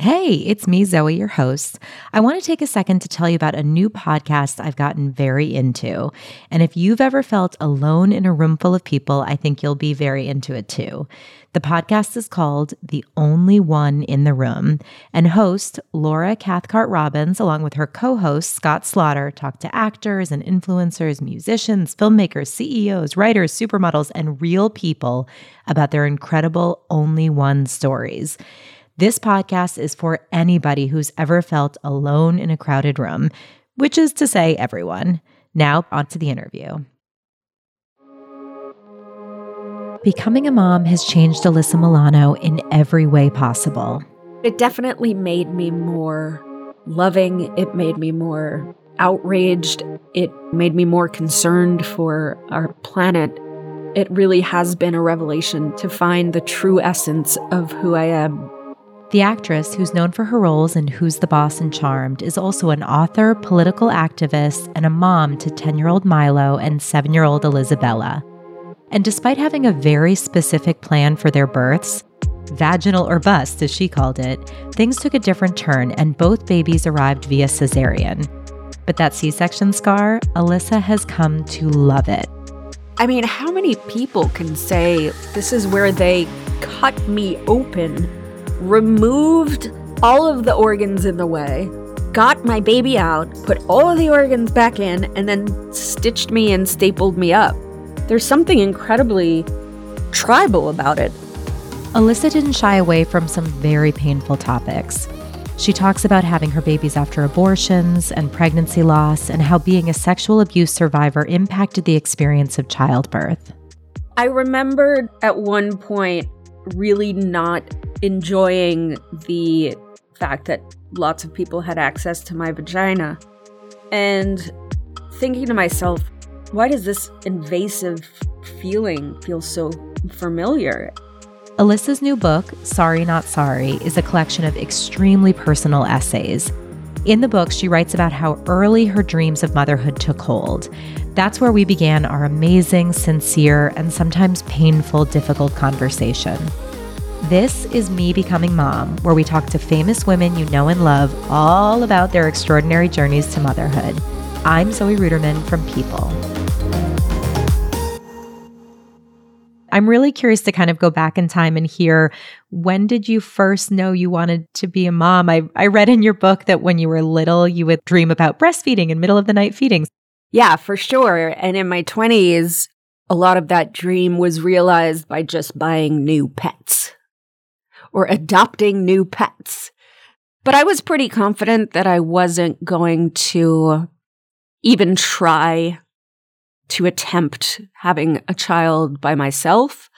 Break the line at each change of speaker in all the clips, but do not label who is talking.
Hey, it's me, Zoe, your host. I want to take a second to tell you about a new podcast I've gotten very into. And if you've ever felt alone in a room full of people, I think you'll be very into it too. The podcast is called The Only One in the Room, and host Laura Cathcart Robbins, along with her co host Scott Slaughter, talk to actors and influencers, musicians, filmmakers, CEOs, writers, supermodels, and real people about their incredible Only One stories. This podcast is for anybody who's ever felt alone in a crowded room, which is to say, everyone. Now, on to the interview. Becoming a mom has changed Alyssa Milano in every way possible.
It definitely made me more loving. It made me more outraged. It made me more concerned for our planet. It really has been a revelation to find the true essence of who I am
the actress, who's known for her roles in Who's the Boss and Charmed, is also an author, political activist, and a mom to 10 year old Milo and 7 year old Elizabella. And despite having a very specific plan for their births, vaginal or bust, as she called it, things took a different turn and both babies arrived via cesarean. But that C section scar, Alyssa has come to love it.
I mean, how many people can say this is where they cut me open removed all of the organs in the way, got my baby out, put all of the organs back in, and then stitched me and stapled me up. There's something incredibly tribal about it.
Alyssa didn't shy away from some very painful topics. She talks about having her babies after abortions and pregnancy loss and how being a sexual abuse survivor impacted the experience of childbirth.
I remembered at one point really not enjoying the fact that lots of people had access to my vagina and thinking to myself, why does this invasive feeling feel so familiar?
Alyssa's new book, Sorry Not Sorry, is a collection of extremely personal essays. In the book, she writes about how early her dreams of motherhood took hold. That's where we began our amazing, sincere, and sometimes painful, difficult conversation. This is Me Becoming Mom, where we talk to famous women you know and love all about their extraordinary journeys to motherhood. I'm Zoe Ruderman from People. I'm really curious to kind of go back in time and hear when did you first know you wanted to be a mom? I, I read in your book that when you were little, you would dream about breastfeeding and middle of the night feedings.
Yeah, for sure. And in my 20s, a lot of that dream was realized by just buying new pets or adopting new pets. But I was pretty confident that I wasn't going to even try to attempt having a child by myself.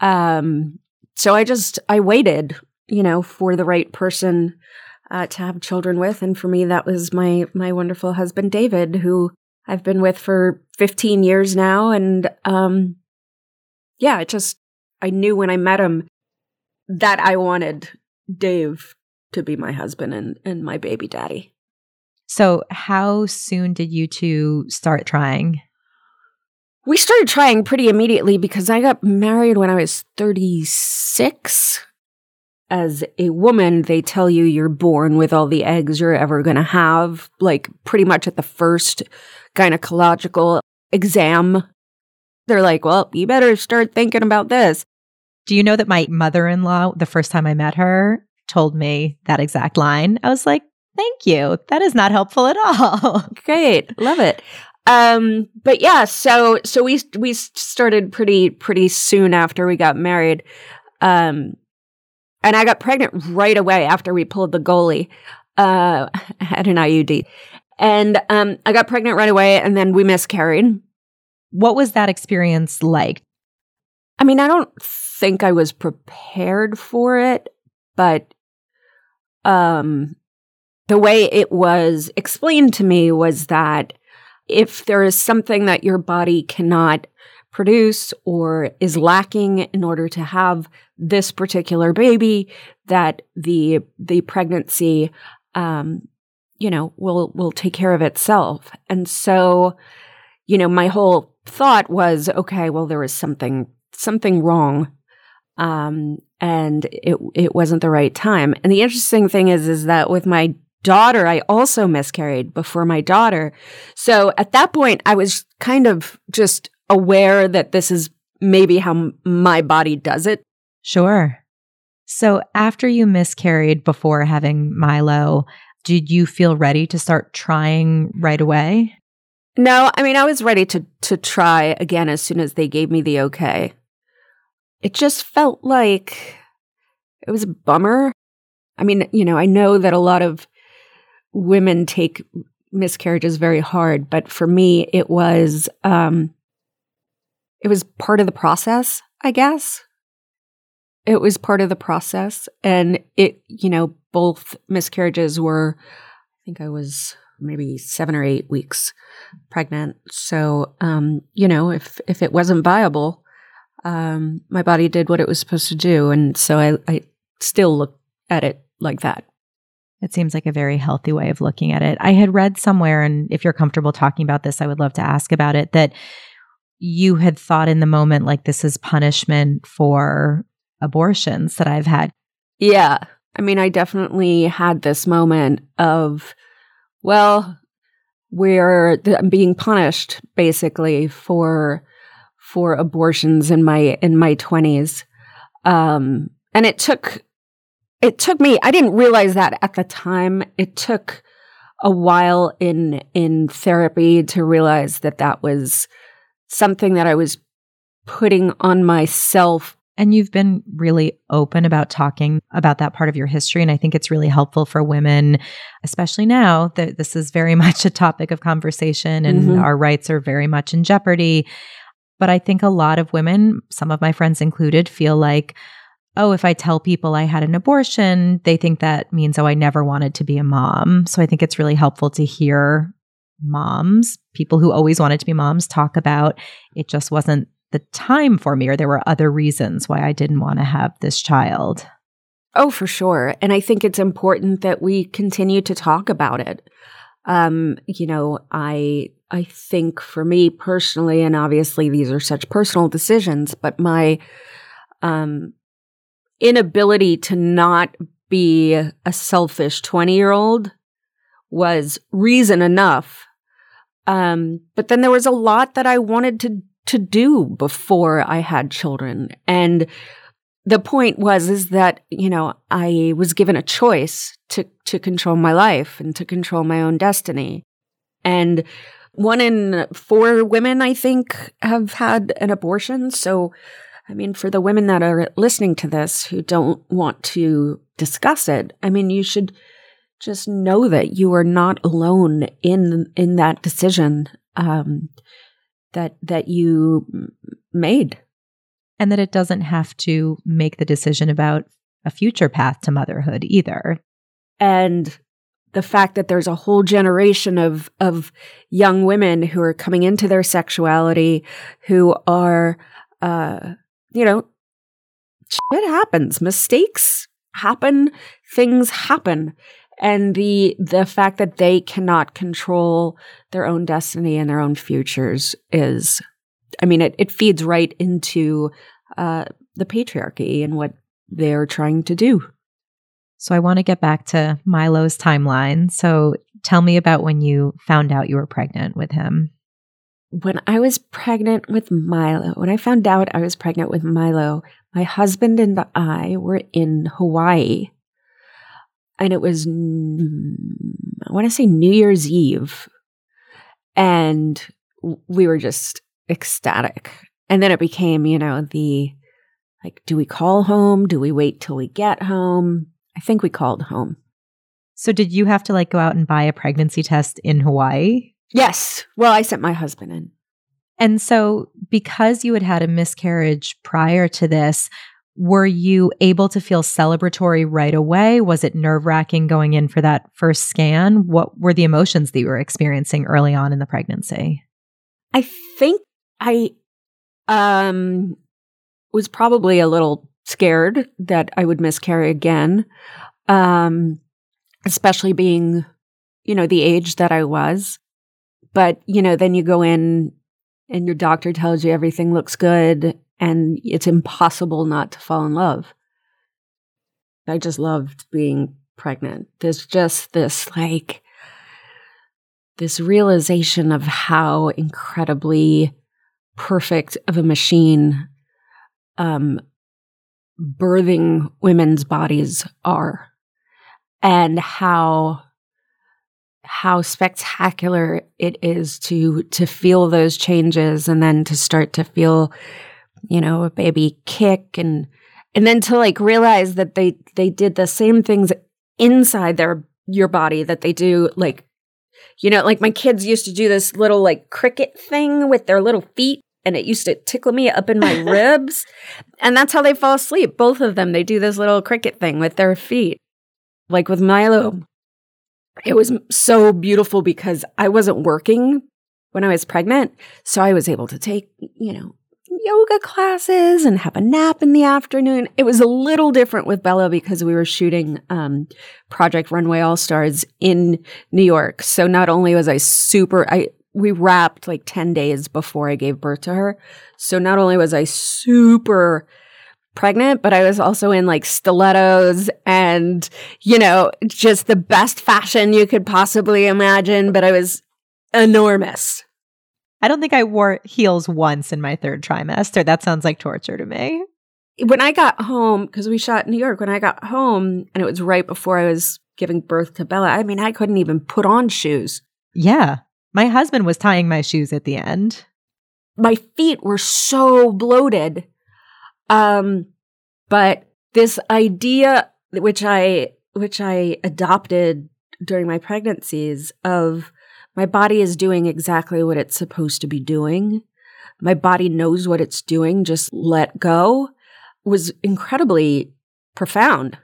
Um, so I just, I waited, you know, for the right person uh, to have children with. And for me, that was my, my wonderful husband, David, who I've been with for 15 years now. And, um, yeah, it just, I knew when I met him that I wanted Dave to be my husband and, and my baby daddy.
So, how soon did you two start trying?
We started trying pretty immediately because I got married when I was 36. As a woman, they tell you you're born with all the eggs you're ever going to have, like pretty much at the first gynecological exam. They're like, well, you better start thinking about this.
Do you know that my mother in law, the first time I met her, told me that exact line? I was like, thank you. That is not helpful at all.
Great. Love it. Um, but yeah, so, so we, we started pretty, pretty soon after we got married. Um, and I got pregnant right away after we pulled the goalie. Uh, I had an IUD. And, um, I got pregnant right away and then we miscarried.
What was that experience like?
I mean, I don't think I was prepared for it, but um, the way it was explained to me was that if there is something that your body cannot produce or is lacking in order to have this particular baby, that the the pregnancy, um, you know, will will take care of itself. And so, you know, my whole thought was, okay, well, there is something something wrong, um, and it it wasn't the right time. And the interesting thing is, is that with my daughter, I also miscarried before my daughter. So at that point, I was kind of just aware that this is maybe how my body does it.
Sure. So after you miscarried before having Milo, did you feel ready to start trying right away?
No, I mean I was ready to to try again as soon as they gave me the okay. It just felt like it was a bummer. I mean, you know, I know that a lot of women take miscarriages very hard, but for me it was um it was part of the process, I guess. It was part of the process. And it, you know, both miscarriages were, I think I was maybe seven or eight weeks pregnant. So, um, you know, if, if it wasn't viable, um, my body did what it was supposed to do. And so I, I still look at it like that.
It seems like a very healthy way of looking at it. I had read somewhere, and if you're comfortable talking about this, I would love to ask about it, that you had thought in the moment like this is punishment for abortions that I've had.
Yeah. I mean, I definitely had this moment of, well, we're I'm being punished basically for for abortions in my in my 20s. Um and it took it took me I didn't realize that at the time. It took a while in in therapy to realize that that was something that I was putting on myself.
And you've been really open about talking about that part of your history. And I think it's really helpful for women, especially now that this is very much a topic of conversation and mm-hmm. our rights are very much in jeopardy. But I think a lot of women, some of my friends included, feel like, oh, if I tell people I had an abortion, they think that means, oh, I never wanted to be a mom. So I think it's really helpful to hear moms, people who always wanted to be moms, talk about it just wasn't the time for me, or there were other reasons why I didn't want to have this child.
Oh, for sure. And I think it's important that we continue to talk about it. Um, you know, I I think for me personally, and obviously these are such personal decisions, but my um inability to not be a selfish 20 year old was reason enough um, but then there was a lot that I wanted to to do before I had children. And the point was is that, you know, I was given a choice to to control my life and to control my own destiny. And one in four women, I think, have had an abortion. So, I mean, for the women that are listening to this who don't want to discuss it, I mean, you should just know that you are not alone in in that decision um, that that you made,
and that it doesn't have to make the decision about a future path to motherhood either.
And the fact that there's a whole generation of of young women who are coming into their sexuality who are uh you know shit happens. Mistakes happen. Things happen. And the the fact that they cannot control their own destiny and their own futures is i mean it, it feeds right into uh, the patriarchy and what they're trying to do
so i want to get back to milo's timeline so tell me about when you found out you were pregnant with him
when i was pregnant with milo when i found out i was pregnant with milo my husband and i were in hawaii and it was I want to say New Year's Eve, and we were just ecstatic. And then it became, you know, the like, do we call home? Do we wait till we get home? I think we called home.
So, did you have to like go out and buy a pregnancy test in Hawaii?
Yes. Well, I sent my husband in.
And so, because you had had a miscarriage prior to this, were you able to feel celebratory right away? Was it nerve wracking going in for that first scan? What were the emotions that you were experiencing early on in the pregnancy?
I think I um was probably a little scared that I would miscarry again. Um especially being you know the age that I was. But, you know, then you go in and your doctor tells you everything looks good and it's impossible not to fall in love. I just loved being pregnant. There's just this like this realization of how incredibly perfect of a machine um, birthing women's bodies are and how how spectacular it is to to feel those changes and then to start to feel you know a baby kick and and then to like realize that they they did the same things inside their your body that they do like you know like my kids used to do this little like cricket thing with their little feet and it used to tickle me up in my ribs and that's how they fall asleep both of them they do this little cricket thing with their feet like with milo it was so beautiful because i wasn't working when i was pregnant so i was able to take you know yoga classes and have a nap in the afternoon. It was a little different with Bella because we were shooting um, Project Runway All Stars in New York. So not only was I super, I we wrapped like 10 days before I gave birth to her. So not only was I super pregnant, but I was also in like stilettos and, you know, just the best fashion you could possibly imagine. But I was enormous.
I don't think I wore heels once in my third trimester. That sounds like torture to me.
When I got home, because we shot in New York, when I got home and it was right before I was giving birth to Bella, I mean, I couldn't even put on shoes.
Yeah. My husband was tying my shoes at the end.
My feet were so bloated. Um, but this idea which I which I adopted during my pregnancies of my body is doing exactly what it's supposed to be doing. My body knows what it's doing. Just let go was incredibly profound.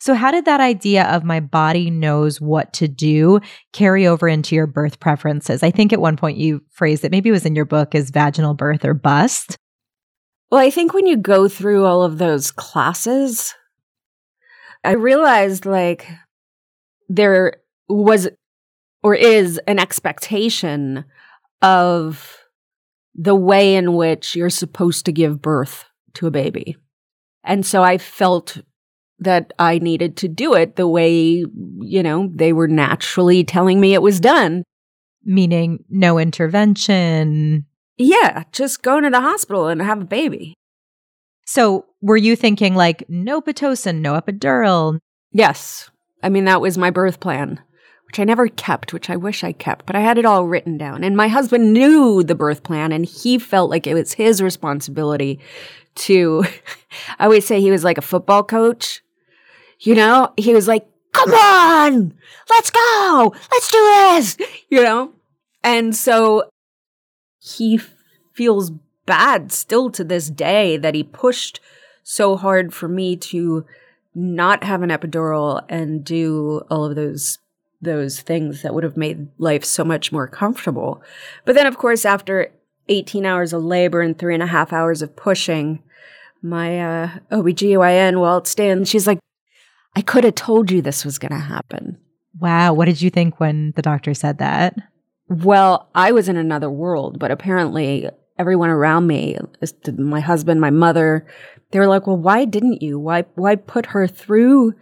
So, how did that idea of my body knows what to do carry over into your birth preferences? I think at one point you phrased it, maybe it was in your book, as vaginal birth or bust.
Well, I think when you go through all of those classes, I realized like there was or is an expectation of the way in which you're supposed to give birth to a baby. And so I felt that I needed to do it the way, you know, they were naturally telling me it was done.
Meaning no intervention.
Yeah, just go to the hospital and have a baby.
So were you thinking like no Pitocin, no epidural?
Yes. I mean, that was my birth plan which I never kept, which I wish I kept, but I had it all written down. And my husband knew the birth plan and he felt like it was his responsibility to, I always say he was like a football coach. You know, he was like, come on, let's go, let's do this, you know? And so he feels bad still to this day that he pushed so hard for me to not have an epidural and do all of those those things that would have made life so much more comfortable. But then, of course, after 18 hours of labor and three and a half hours of pushing, my uh, OBGYN waltzed in. She's like, I could have told you this was going to happen.
Wow. What did you think when the doctor said that?
Well, I was in another world, but apparently everyone around me, my husband, my mother, they were like, well, why didn't you? Why, why put her through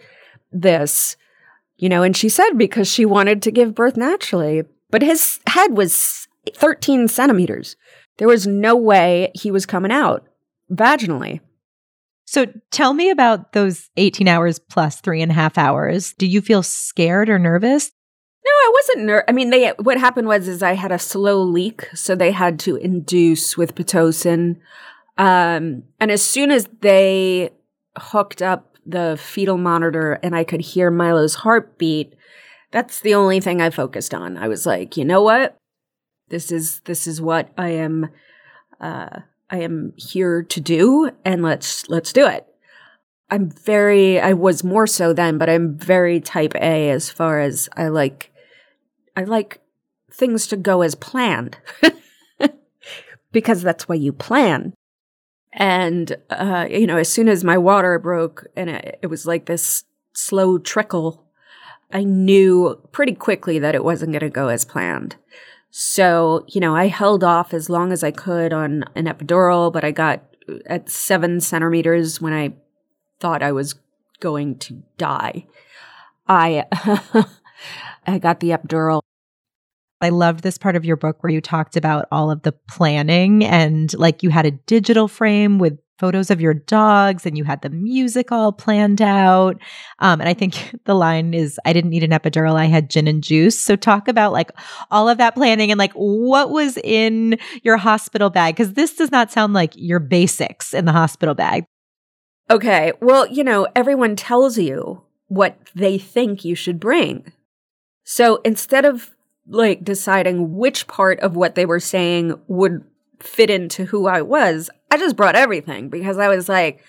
this? you know, and she said because she wanted to give birth naturally. But his head was 13 centimeters. There was no way he was coming out vaginally.
So tell me about those 18 hours plus three and a half hours. Did you feel scared or nervous?
No, I wasn't nervous. I mean, they what happened was is I had a slow leak, so they had to induce with pitocin. Um, and as soon as they hooked up the fetal monitor and I could hear Milo's heartbeat, that's the only thing I focused on. I was like, you know what? This is this is what I am uh I am here to do and let's let's do it. I'm very, I was more so then, but I'm very type A as far as I like, I like things to go as planned because that's why you plan. And, uh, you know, as soon as my water broke and it, it was like this slow trickle, I knew pretty quickly that it wasn't going to go as planned. So, you know, I held off as long as I could on an epidural, but I got uh, at seven centimeters when I thought I was going to die. I I got the epidural.
I loved this part of your book where you talked about all of the planning and like you had a digital frame with photos of your dogs and you had the music all planned out. Um, and I think the line is, I didn't need an epidural. I had gin and juice. So talk about like all of that planning and like what was in your hospital bag. Cause this does not sound like your basics in the hospital bag.
Okay. Well, you know, everyone tells you what they think you should bring. So instead of like deciding which part of what they were saying would fit into who I was, I just brought everything because I was like,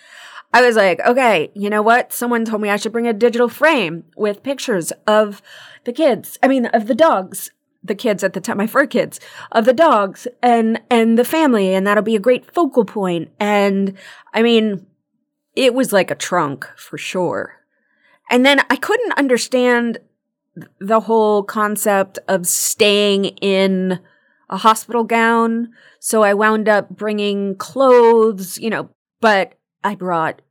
I was like, okay, you know what? Someone told me I should bring a digital frame with pictures of the kids. I mean, of the dogs, the kids at the time, my fur kids, of the dogs and, and the family. And that'll be a great focal point. And I mean, it was like a trunk for sure. And then I couldn't understand the whole concept of staying in a hospital gown. So I wound up bringing clothes, you know, but I brought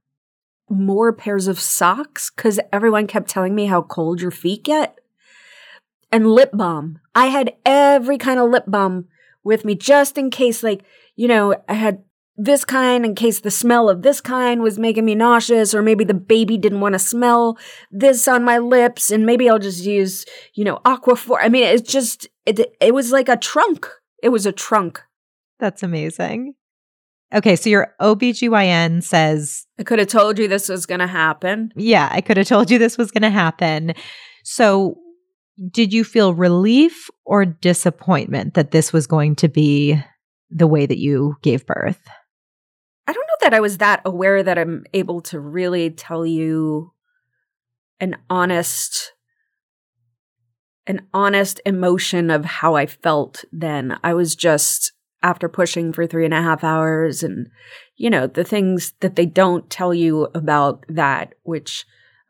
more pairs of socks because everyone kept telling me how cold your feet get. And lip balm. I had every kind of lip balm with me just in case, like, you know, I had this kind in case the smell of this kind was making me nauseous, or maybe the baby didn't want to smell this on my lips, and maybe I'll just use, you know, Aquaphor. I mean, it's just, it, it was like a trunk. It was a trunk.
That's amazing. Okay, so your OBGYN says
I could have told you this was going to happen.
Yeah, I could have told you this was going to happen. So, did you feel relief or disappointment that this was going to be the way that you gave birth?
That I was that aware that I'm able to really tell you an honest an honest emotion of how I felt then. I was just after pushing for three and a half hours and you know the things that they don't tell you about that which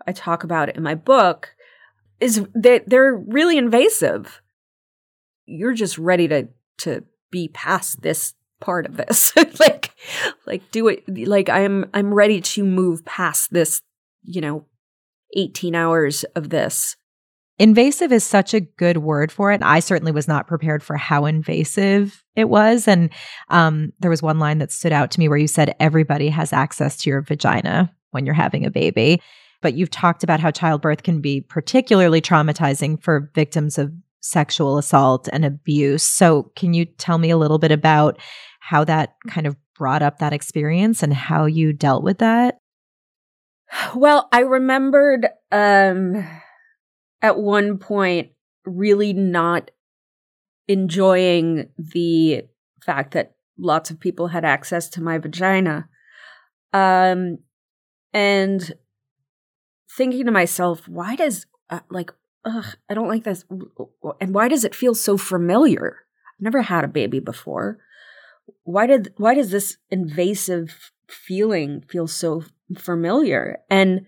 i talk about in my book is that they're really invasive you're just ready to to be past this part of this like do it like i'm i'm ready to move past this you know 18 hours of this.
Invasive is such a good word for it. I certainly was not prepared for how invasive it was. And um, there was one line that stood out to me where you said everybody has access to your vagina when you're having a baby. But you've talked about how childbirth can be particularly traumatizing for victims of sexual assault and abuse. So can you tell me a little bit about how that kind of brought up that experience and how you dealt with that?
Well, I remembered um, at one point really not enjoying the fact that lots of people had access to my vagina. Um, and thinking to myself, why does, uh, like, ugh, I don't like this. And why does it feel so familiar? I've never had a baby before why did why does this invasive feeling feel so familiar? And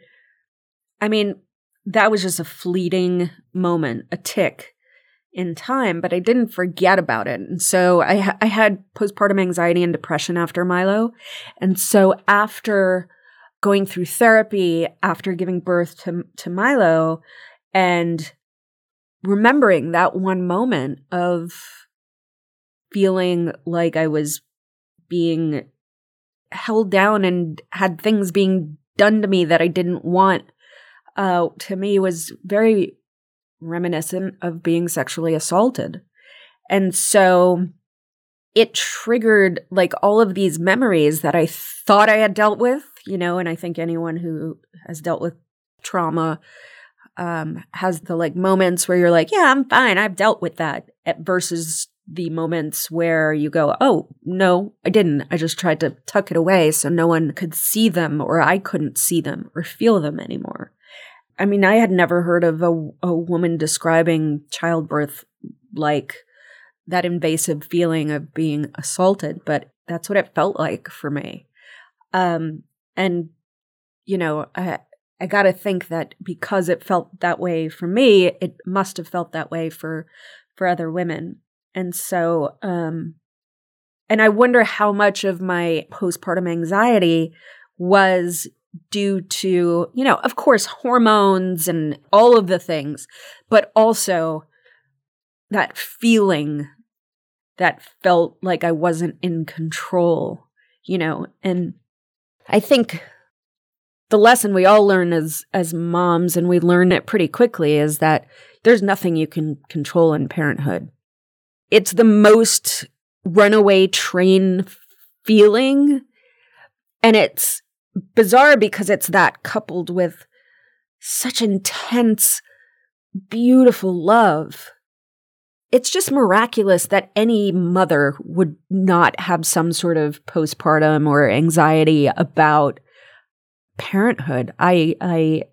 I mean, that was just a fleeting moment, a tick in time, but I didn't forget about it. And so I I had postpartum anxiety and depression after Milo. And so after going through therapy after giving birth to to Milo and remembering that one moment of feeling like I was being held down and had things being done to me that I didn't want, uh, to me was very reminiscent of being sexually assaulted. And so it triggered like all of these memories that I thought I had dealt with, you know, and I think anyone who has dealt with trauma um, has the like moments where you're like, yeah, I'm fine. I've dealt with that versus the moments where you go, oh, no, I didn't. I just tried to tuck it away so no one could see them or I couldn't see them or feel them anymore. I mean, I had never heard of a, a woman describing childbirth like that invasive feeling of being assaulted, but that's what it felt like for me. Um, and, you know, I, I got to think that because it felt that way for me, it must have felt that way for for other women. And so um and I wonder how much of my postpartum anxiety was due to, you know, of course hormones and all of the things, but also that feeling that felt like I wasn't in control, you know, and I think the lesson we all learn as as moms and we learn it pretty quickly is that there's nothing you can control in parenthood. It's the most runaway train feeling and it's bizarre because it's that coupled with such intense beautiful love. It's just miraculous that any mother would not have some sort of postpartum or anxiety about parenthood. I I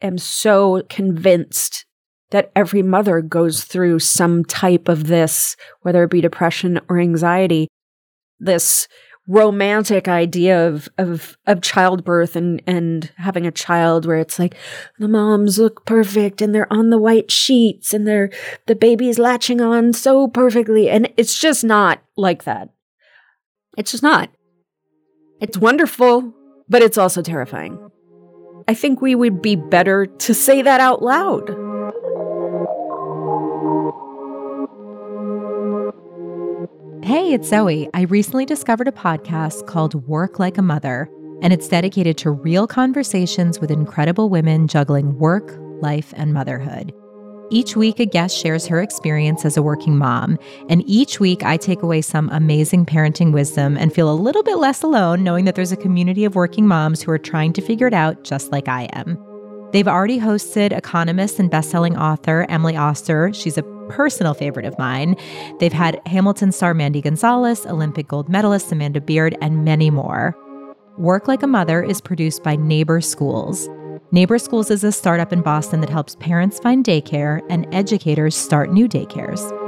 am so convinced that every mother goes through some type of this, whether it be depression or anxiety. This romantic idea of of of childbirth and and having a child where it's like the moms look perfect and they're on the white sheets and they're the baby's latching on so perfectly and it's just not like that. It's just not. It's wonderful but it's also terrifying. I think we would be better to say that out loud.
Hey, it's Zoe. I recently discovered a podcast called Work Like a Mother, and it's dedicated to real conversations with incredible women juggling work, life, and motherhood. Each week, a guest shares her experience as a working mom. And each week, I take away some amazing parenting wisdom and feel a little bit less alone knowing that there's a community of working moms who are trying to figure it out just like I am. They've already hosted economist and bestselling author Emily Oster. She's a personal favorite of mine. They've had Hamilton star Mandy Gonzalez, Olympic gold medalist Amanda Beard, and many more. Work Like a Mother is produced by Neighbor Schools. Neighbor Schools is a startup in Boston that helps parents find daycare and educators start new daycares.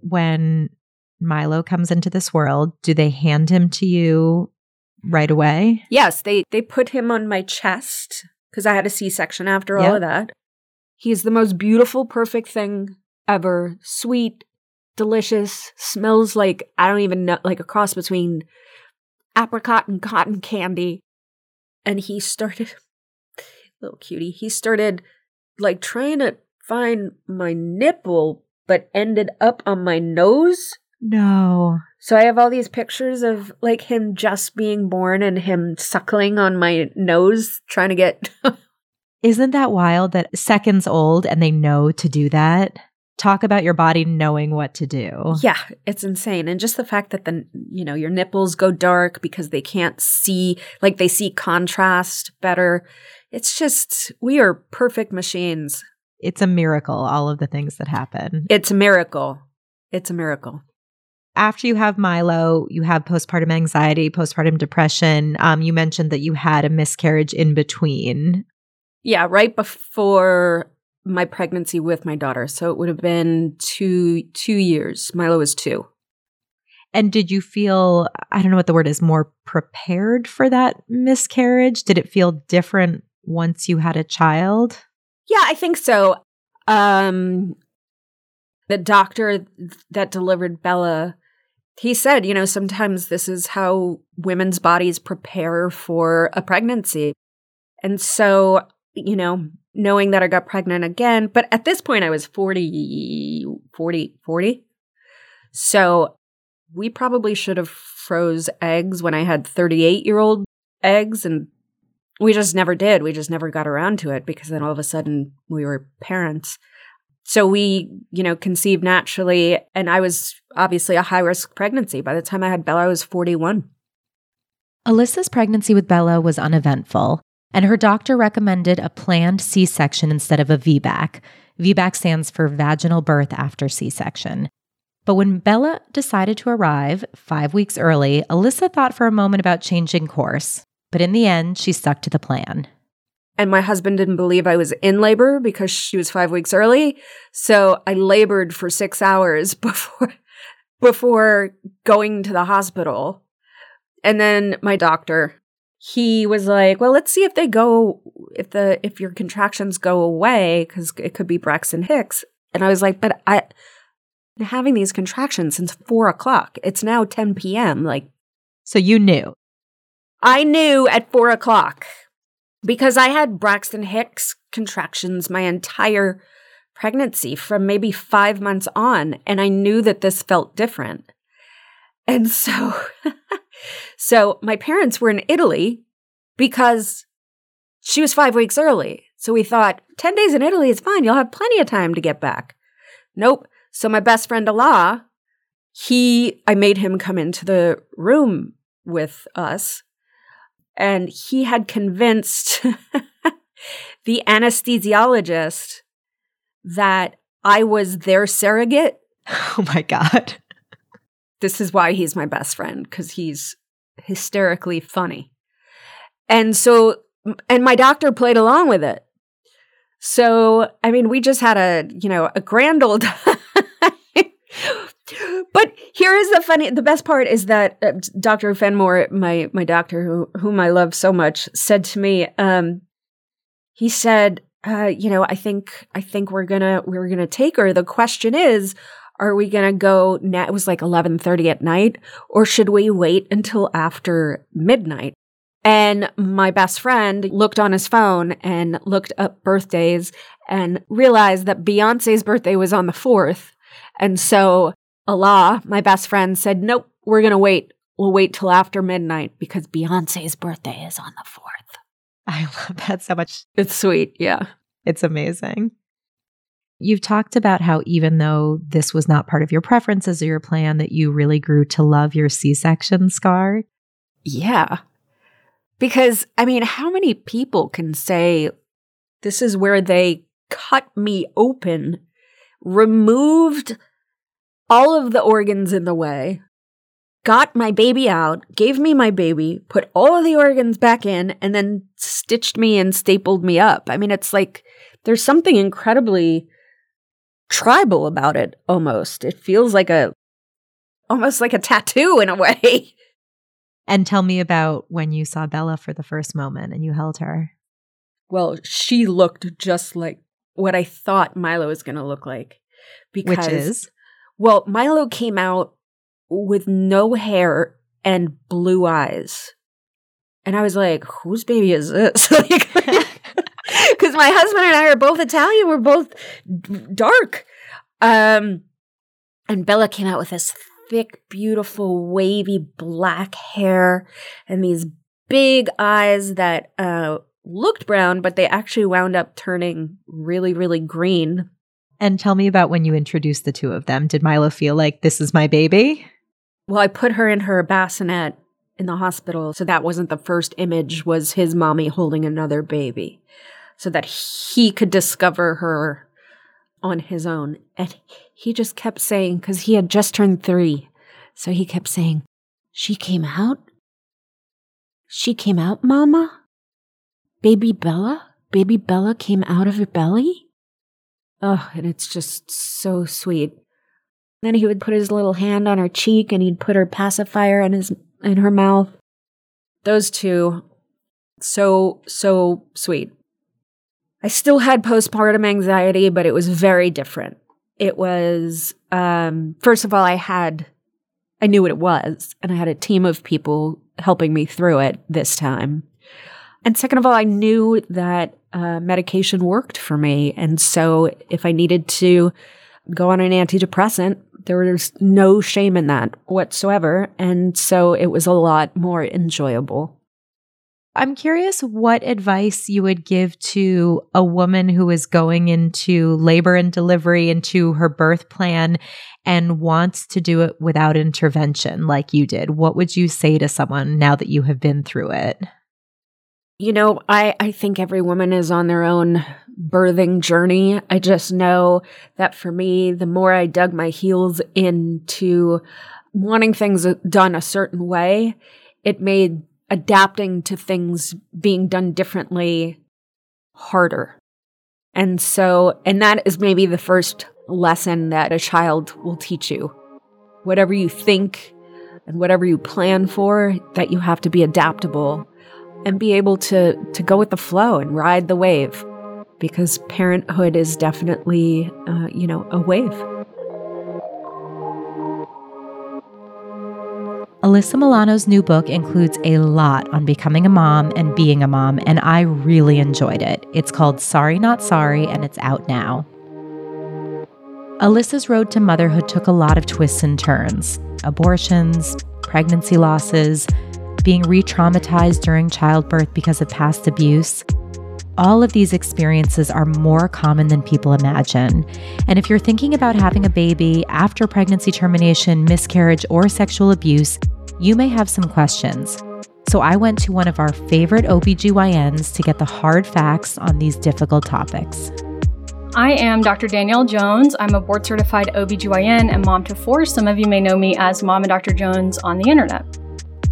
when Milo comes into this world, do they hand him to you right away?
Yes, they they put him on my chest because I had a C-section after all of that. He's the most beautiful, perfect thing ever. Sweet, delicious, smells like I don't even know like a cross between apricot and cotton candy. And he started little cutie. He started like trying to find my nipple but ended up on my nose.
No.
So I have all these pictures of like him just being born and him suckling on my nose, trying to get.
Isn't that wild that seconds old and they know to do that? Talk about your body knowing what to do.
Yeah, it's insane. And just the fact that the you know, your nipples go dark because they can't see like they see contrast better. It's just we are perfect machines
it's a miracle, all of the things that happen.
It's a miracle. It's a miracle.
after you have Milo, you have postpartum anxiety, postpartum depression. Um, you mentioned that you had a miscarriage in between.
Yeah, right before my pregnancy with my daughter. So it would have been two two years. Milo was two.
And did you feel, I don't know what the word is, more prepared for that miscarriage? Did it feel different once you had a child?
Yeah, I think so. Um, the doctor that delivered Bella, he said, you know, sometimes this is how women's bodies prepare for a pregnancy. And so, you know, knowing that I got pregnant again, but at this point I was 40, 40, 40. So we probably should have froze eggs when I had 38 year old eggs and we just never did. We just never got around to it because then all of a sudden we were parents. So we, you know, conceived naturally and I was obviously a high risk pregnancy. By the time I had Bella, I was 41.
Alyssa's pregnancy with Bella was uneventful, and her doctor recommended a planned C section instead of a VBAC. VBAC stands for vaginal birth after C section. But when Bella decided to arrive five weeks early, Alyssa thought for a moment about changing course. But in the end, she stuck to the plan.
And my husband didn't believe I was in labor because she was five weeks early. So I labored for six hours before, before going to the hospital. And then my doctor, he was like, well, let's see if they go, if the, if your contractions go away, because it could be Braxton Hicks. And I was like, but I, having these contractions since four o'clock. It's now 10 p.m. Like,
so you knew.
I knew at four o'clock because I had Braxton Hicks contractions my entire pregnancy from maybe five months on. And I knew that this felt different. And so, so my parents were in Italy because she was five weeks early. So we thought 10 days in Italy is fine. You'll have plenty of time to get back. Nope. So my best friend Allah, he I made him come into the room with us and he had convinced the anesthesiologist that I was their surrogate.
Oh my god.
This is why he's my best friend cuz he's hysterically funny. And so and my doctor played along with it. So, I mean, we just had a, you know, a grand old but here is the funny the best part is that uh, dr fenmore my my doctor who, whom i love so much said to me um he said uh you know i think i think we're gonna we're gonna take her. The question is are we gonna go now it was like 11.30 at night or should we wait until after midnight? And my best friend looked on his phone and looked up birthdays and realized that beyonce's birthday was on the 4th and so Allah, my best friend, said, Nope, we're going to wait. We'll wait till after midnight because Beyonce's birthday is on the 4th.
I love that so much.
It's sweet. Yeah.
It's amazing. You've talked about how even though this was not part of your preferences or your plan, that you really grew to love your C section scar.
Yeah. Because, I mean, how many people can say, this is where they cut me open, removed all of the organs in the way, got my baby out, gave me my baby, put all of the organs back in, and then stitched me and stapled me up. I mean, it's like there's something incredibly tribal about it almost. It feels like a almost like a tattoo in a way.
And tell me about when you saw Bella for the first moment and you held her.
Well, she looked just like what I thought Milo was going to look like.
Because Which is?
Well, Milo came out with no hair and blue eyes. And I was like, whose baby is this? Because my husband and I are both Italian. We're both dark. Um, and Bella came out with this thick, beautiful, wavy black hair and these big eyes that uh, looked brown, but they actually wound up turning really, really green
and tell me about when you introduced the two of them. Did Milo feel like this is my baby?
Well, I put her in her bassinet in the hospital, so that wasn't the first image was his mommy holding another baby so that he could discover her on his own. And he just kept saying cuz he had just turned 3. So he kept saying, She came out? She came out, Mama? Baby Bella? Baby Bella came out of your belly? Oh, and it's just so sweet. Then he would put his little hand on her cheek and he'd put her pacifier in his in her mouth. Those two so so sweet. I still had postpartum anxiety, but it was very different. It was um first of all I had I knew what it was and I had a team of people helping me through it this time. And second of all, I knew that uh, medication worked for me. And so if I needed to go on an antidepressant, there was no shame in that whatsoever. And so it was a lot more enjoyable.
I'm curious what advice you would give to a woman who is going into labor and delivery into her birth plan and wants to do it without intervention like you did. What would you say to someone now that you have been through it?
You know, I, I think every woman is on their own birthing journey. I just know that for me, the more I dug my heels into wanting things done a certain way, it made adapting to things being done differently harder. And so, and that is maybe the first lesson that a child will teach you. Whatever you think and whatever you plan for, that you have to be adaptable and be able to, to go with the flow and ride the wave because parenthood is definitely, uh, you know, a wave.
Alyssa Milano's new book includes a lot on becoming a mom and being a mom, and I really enjoyed it. It's called Sorry Not Sorry, and it's out now. Alyssa's road to motherhood took a lot of twists and turns abortions, pregnancy losses, being re traumatized during childbirth because of past abuse. All of these experiences are more common than people imagine. And if you're thinking about having a baby after pregnancy termination, miscarriage, or sexual abuse, you may have some questions. So I went to one of our favorite OBGYNs to get the hard facts on these difficult topics.
I am Dr. Danielle Jones. I'm a board certified OBGYN and mom to four. Some of you may know me as Mama Dr. Jones on the internet.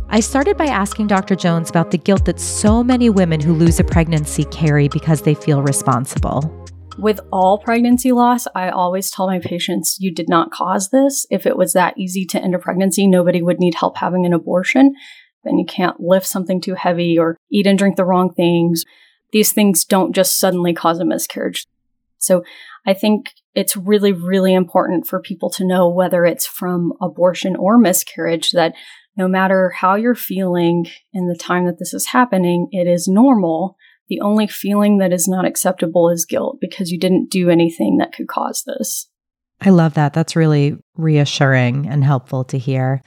I started by asking Dr. Jones about the guilt that so many women who lose a pregnancy carry because they feel responsible.
With all pregnancy loss, I always tell my patients, you did not cause this. If it was that easy to end a pregnancy, nobody would need help having an abortion. Then you can't lift something too heavy or eat and drink the wrong things. These things don't just suddenly cause a miscarriage. So I think it's really, really important for people to know whether it's from abortion or miscarriage that no matter how you're feeling in the time that this is happening, it is normal. The only feeling that is not acceptable is guilt because you didn't do anything that could cause this.
I love that. That's really reassuring and helpful to hear.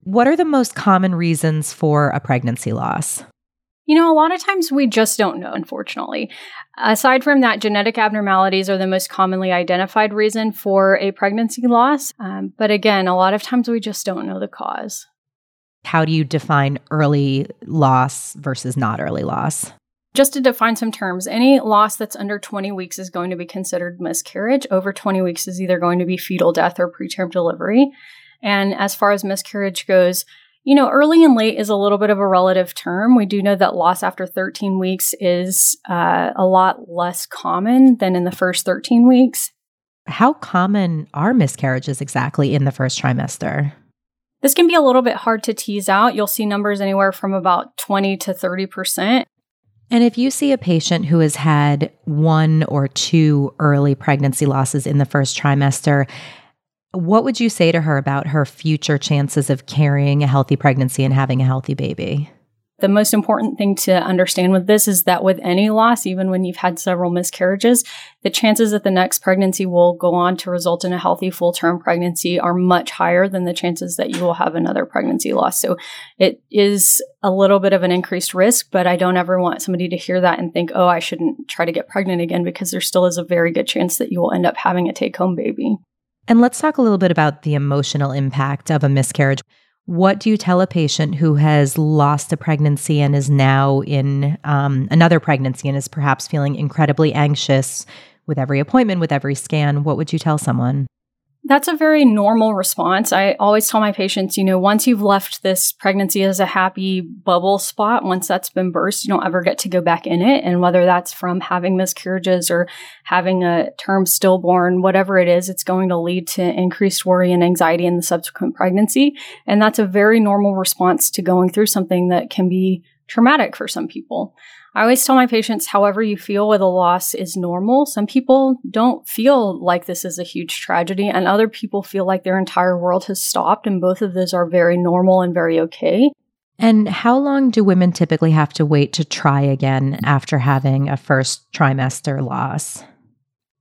What are the most common reasons for a pregnancy loss?
You know, a lot of times we just don't know, unfortunately. Aside from that, genetic abnormalities are the most commonly identified reason for a pregnancy loss. Um, but again, a lot of times we just don't know the cause.
How do you define early loss versus not early loss?
Just to define some terms, any loss that's under 20 weeks is going to be considered miscarriage. Over 20 weeks is either going to be fetal death or preterm delivery. And as far as miscarriage goes, you know, early and late is a little bit of a relative term. We do know that loss after 13 weeks is uh, a lot less common than in the first 13 weeks.
How common are miscarriages exactly in the first trimester?
This can be a little bit hard to tease out. You'll see numbers anywhere from about 20 to 30%.
And if you see a patient who has had one or two early pregnancy losses in the first trimester, what would you say to her about her future chances of carrying a healthy pregnancy and having a healthy baby?
The most important thing to understand with this is that with any loss, even when you've had several miscarriages, the chances that the next pregnancy will go on to result in a healthy full term pregnancy are much higher than the chances that you will have another pregnancy loss. So it is a little bit of an increased risk, but I don't ever want somebody to hear that and think, oh, I shouldn't try to get pregnant again because there still is a very good chance that you will end up having a take home baby.
And let's talk a little bit about the emotional impact of a miscarriage. What do you tell a patient who has lost a pregnancy and is now in um, another pregnancy and is perhaps feeling incredibly anxious with every appointment, with every scan? What would you tell someone?
That's a very normal response. I always tell my patients, you know, once you've left this pregnancy as a happy bubble spot, once that's been burst, you don't ever get to go back in it. And whether that's from having miscarriages or having a term stillborn, whatever it is, it's going to lead to increased worry and anxiety in the subsequent pregnancy. And that's a very normal response to going through something that can be traumatic for some people. I always tell my patients, however you feel with a loss is normal. Some people don't feel like this is a huge tragedy, and other people feel like their entire world has stopped, and both of those are very normal and very okay.
And how long do women typically have to wait to try again after having a first trimester loss?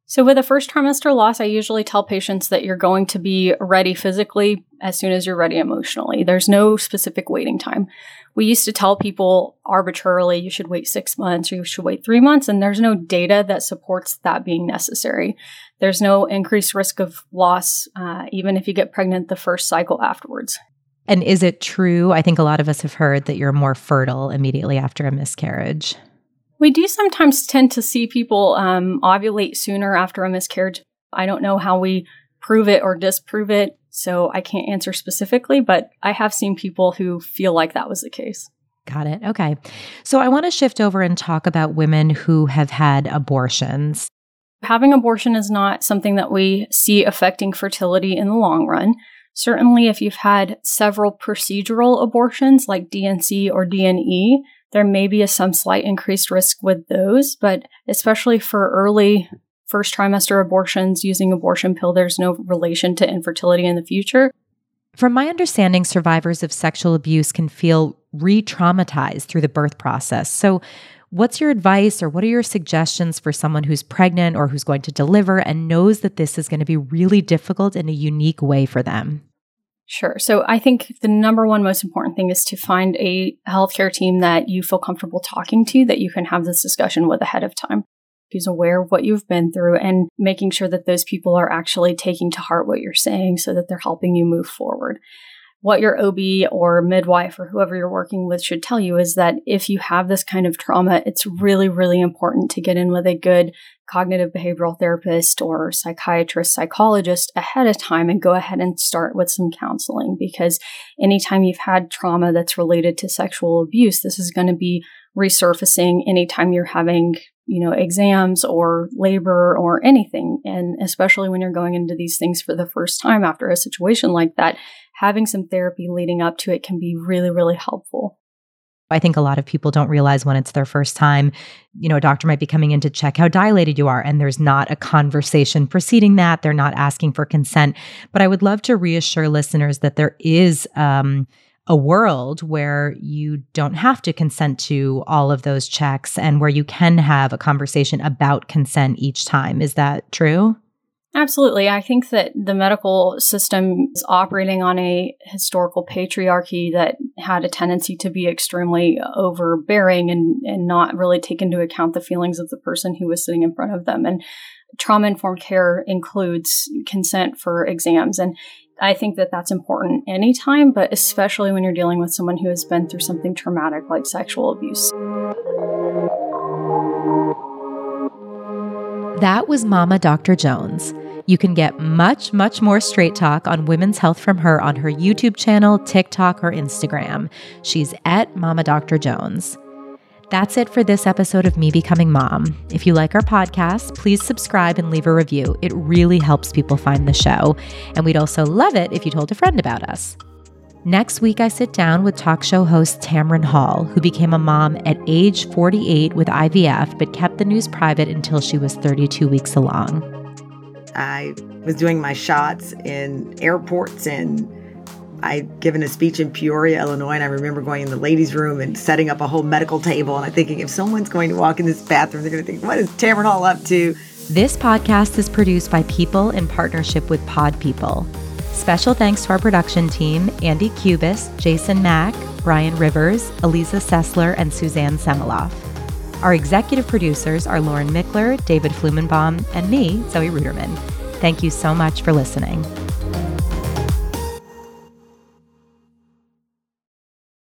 So, with a first trimester loss, I usually tell patients that you're going to be ready physically as soon as you're ready emotionally. There's no specific waiting time we used to tell people arbitrarily you should wait six months or you should wait three months, and there's no data that supports that being necessary. There's no increased risk of loss, uh, even if you get pregnant the first cycle afterwards.
And is it true? I think a lot of us have heard that you're more fertile immediately after a miscarriage.
We do sometimes tend to see people um, ovulate sooner after a miscarriage. I don't know how we prove it or disprove it. So I can't answer specifically, but I have seen people who feel like that was the case.
Got it. Okay. So I want to shift over and talk about women who have had abortions.
Having abortion is not something that we see affecting fertility in the long run. Certainly, if you've had several procedural abortions like D&C or D&E, there may be a some slight increased risk with those, but especially for early first trimester abortions using abortion pill, there's no relation to infertility in the future.
From my understanding, survivors of sexual abuse can feel re traumatized through the birth process. So, what's your advice or what are your suggestions for someone who's pregnant or who's going to deliver and knows that this is going to be really difficult in a unique way for them?
Sure. So I think the number one most important thing is to find a healthcare team that you feel comfortable talking to, that you can have this discussion with ahead of time who's aware of what you've been through and making sure that those people are actually taking to heart what you're saying so that they're helping you move forward. What your OB or midwife or whoever you're working with should tell you is that if you have this kind of trauma, it's really, really important to get in with a good cognitive behavioral therapist or psychiatrist, psychologist ahead of time and go ahead and start with some counseling because anytime you've had trauma that's related to sexual abuse, this is going to be resurfacing anytime you're having you know, exams or labor or anything. And especially when you're going into these things for the first time after a situation like that, having some therapy leading up to it can be really, really helpful.
I think a lot of people don't realize when it's their first time, you know, a doctor might be coming in to check how dilated you are, and there's not a conversation preceding that. They're not asking for consent. But I would love to reassure listeners that there is, um, a world where you don't have to consent to all of those checks and where you can have a conversation about consent each time. Is that true?
Absolutely. I think that the medical system is operating on a historical patriarchy that had a tendency to be extremely overbearing and, and not really take into account the feelings of the person who was sitting in front of them. And trauma informed care includes consent for exams. And I think that that's important anytime, but especially when you're dealing with someone who has been through something traumatic like sexual abuse.
That was Mama Dr. Jones. You can get much, much more straight talk on women's health from her on her YouTube channel, TikTok, or Instagram. She's at Mama Dr. Jones. That's it for this episode of Me Becoming Mom. If you like our podcast, please subscribe and leave a review. It really helps people find the show. And we'd also love it if you told a friend about us. Next week, I sit down with talk show host Tamron Hall, who became a mom at age 48 with IVF, but kept the news private until she was 32 weeks along.
I was doing my shots in airports and I'd given a speech in Peoria, Illinois, and I remember going in the ladies' room and setting up a whole medical table. And I'm thinking, if someone's going to walk in this bathroom, they're going to think, what is Tamron Hall up to?
This podcast is produced by People in partnership with Pod People. Special thanks to our production team Andy Cubis, Jason Mack, Brian Rivers, Eliza Sessler, and Suzanne Semiloff. Our executive producers are Lauren Mickler, David Flumenbaum, and me, Zoe Ruderman. Thank you so much for listening.